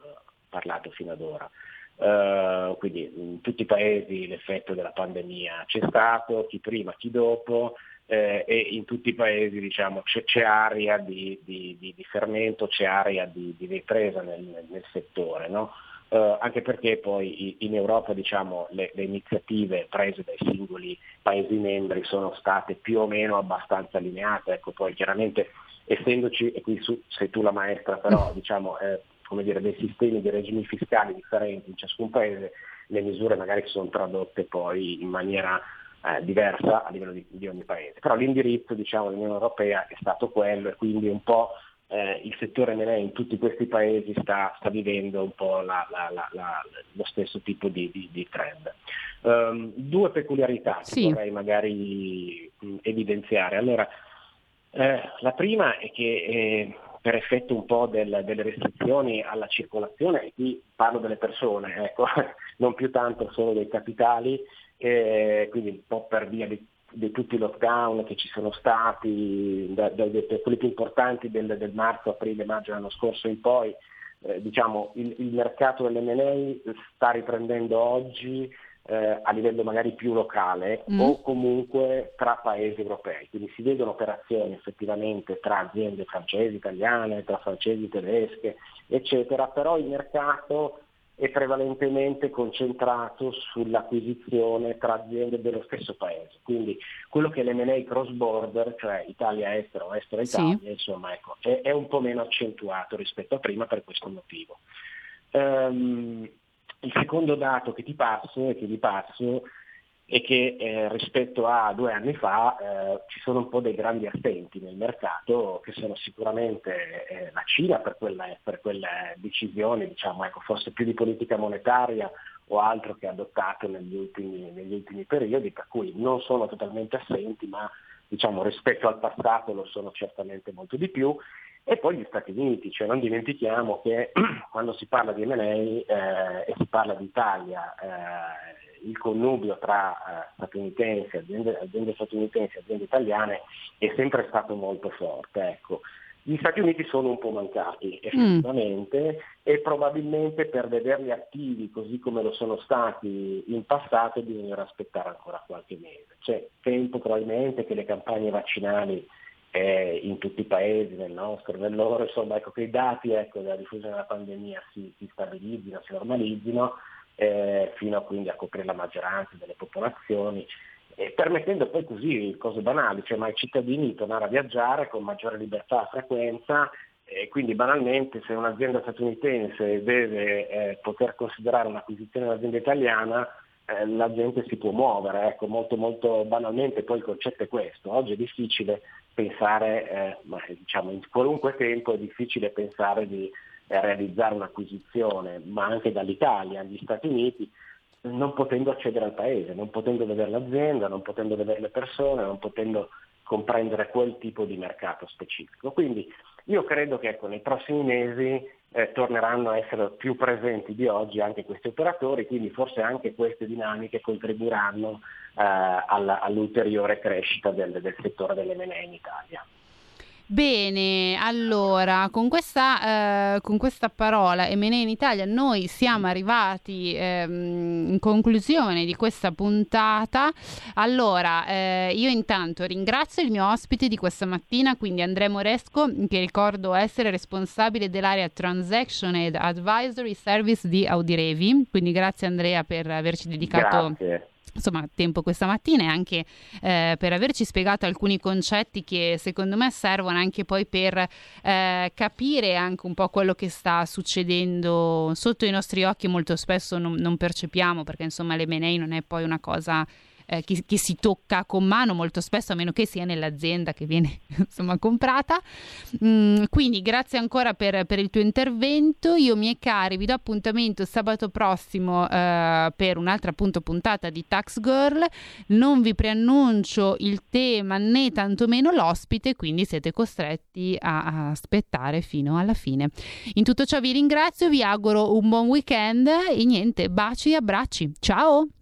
parlato fino ad ora. Uh, quindi in tutti i paesi l'effetto della pandemia c'è stato, chi prima, chi dopo, eh, e in tutti i paesi diciamo, c'è, c'è area di, di, di, di, fermento, c'è area di, ripresa nel, nel settore. No? Uh, anche perché poi in Europa diciamo, le, le, iniziative prese dai singoli Paesi membri sono state più o meno abbastanza allineate, ecco, poi chiaramente essendoci, e qui su, sei tu la maestra, però diciamo, eh, come dire, dei sistemi di regimi fiscali differenti in ciascun paese, le misure magari sono tradotte poi in maniera eh, diversa a livello di, di, ogni paese. Però l'indirizzo diciamo, dell'Unione Europea è stato quello e quindi un po' eh, il settore M&A in tutti questi paesi sta, sta vivendo un po' la, la, la, lo stesso tipo di, di, di trend. Um, due peculiarità sì. che vorrei magari mh, evidenziare. Allora, eh, la prima è che eh, per effetto un po' del, delle restrizioni alla circolazione, e qui parlo delle persone, ecco, non più tanto solo dei capitali, eh, quindi un po' per via di, di, tutti i lockdown che ci sono stati, da, da, da, quelli più importanti del, del, marzo, aprile, maggio dell'anno scorso in poi, eh, diciamo, il, il mercato dell'M&A sta riprendendo oggi eh, a livello magari più locale mm. o comunque tra paesi europei. Quindi si vedono operazioni effettivamente tra aziende francesi, italiane, tra francesi, tedesche, eccetera, però il mercato è prevalentemente concentrato sull'acquisizione tra aziende dello stesso paese. Quindi quello che è l'M&A cross border, cioè Italia-estero, estero-Italia, sì. insomma, ecco, è, è, un po' meno accentuato rispetto a prima per questo motivo. Um, il secondo dato che ti passo e che vi passo è che eh, rispetto a due anni fa eh, ci sono un po' dei grandi assenti nel mercato che sono sicuramente eh, la Cina per quelle, per quelle decisioni, diciamo, ecco, forse più di politica monetaria o altro che ha adottato negli ultimi, negli ultimi periodi, per cui non sono totalmente assenti, ma diciamo, rispetto al passato lo sono certamente molto di più. E poi gli Stati Uniti, cioè non dimentichiamo che quando si parla di M&A eh, e si parla di Italia, eh, il connubio tra eh, statunitensi, aziende, aziende statunitensi e aziende italiane è sempre stato molto forte. Ecco. Gli Stati Uniti sono un po' mancati effettivamente mm. e probabilmente per vederli attivi così come lo sono stati in passato bisognerà aspettare ancora qualche mese. C'è tempo probabilmente che le campagne vaccinali eh, in tutti i paesi, nel nostro, nel loro, insomma, ecco, che i dati ecco, della diffusione della pandemia si, si stabilizzino, si normalizzino, eh, fino a, quindi a coprire la maggioranza delle popolazioni, permettendo poi così cose banali, cioè ma ai cittadini tornare a viaggiare con maggiore libertà e frequenza, e quindi banalmente se un'azienda statunitense deve eh, poter considerare un'acquisizione di un'azienda italiana, eh, la gente si può muovere, ecco, molto, molto banalmente poi il concetto è questo, oggi è difficile pensare, eh, diciamo in qualunque tempo è difficile pensare di realizzare un'acquisizione, ma anche dall'Italia agli Stati Uniti, non potendo accedere al paese, non potendo vedere l'azienda, non potendo vedere le persone, non potendo comprendere quel tipo di mercato specifico. Quindi io credo che ecco, nei prossimi mesi eh, torneranno a essere più presenti di oggi anche questi operatori, quindi forse anche queste dinamiche contribuiranno eh, alla, all'ulteriore crescita del, del settore dell'M&A in Italia. Bene, allora con questa, eh, con questa parola M&A in Italia noi siamo arrivati ehm, in conclusione di questa puntata. Allora, eh, io intanto ringrazio il mio ospite di questa mattina, quindi Andrea Moresco, che ricordo essere responsabile dell'area Transaction ed Advisory Service di Audirevi. Quindi grazie Andrea per averci dedicato... Grazie insomma, tempo questa mattina e anche eh, per averci spiegato alcuni concetti che secondo me servono anche poi per eh, capire anche un po' quello che sta succedendo sotto i nostri occhi. Molto spesso non, non percepiamo perché insomma l'M&A non è poi una cosa eh, che, che, si tocca con mano molto spesso, a meno che sia nell'azienda che viene insomma comprata. Mm, quindi grazie ancora per, per, il tuo intervento. Io, miei cari, vi do appuntamento sabato prossimo eh, per un'altra appunto puntata di Tax Girl. Non vi preannuncio il tema né tantomeno l'ospite, quindi siete costretti a, a aspettare fino alla fine. In tutto ciò vi ringrazio, vi auguro un buon weekend e niente, baci e abbracci. Ciao!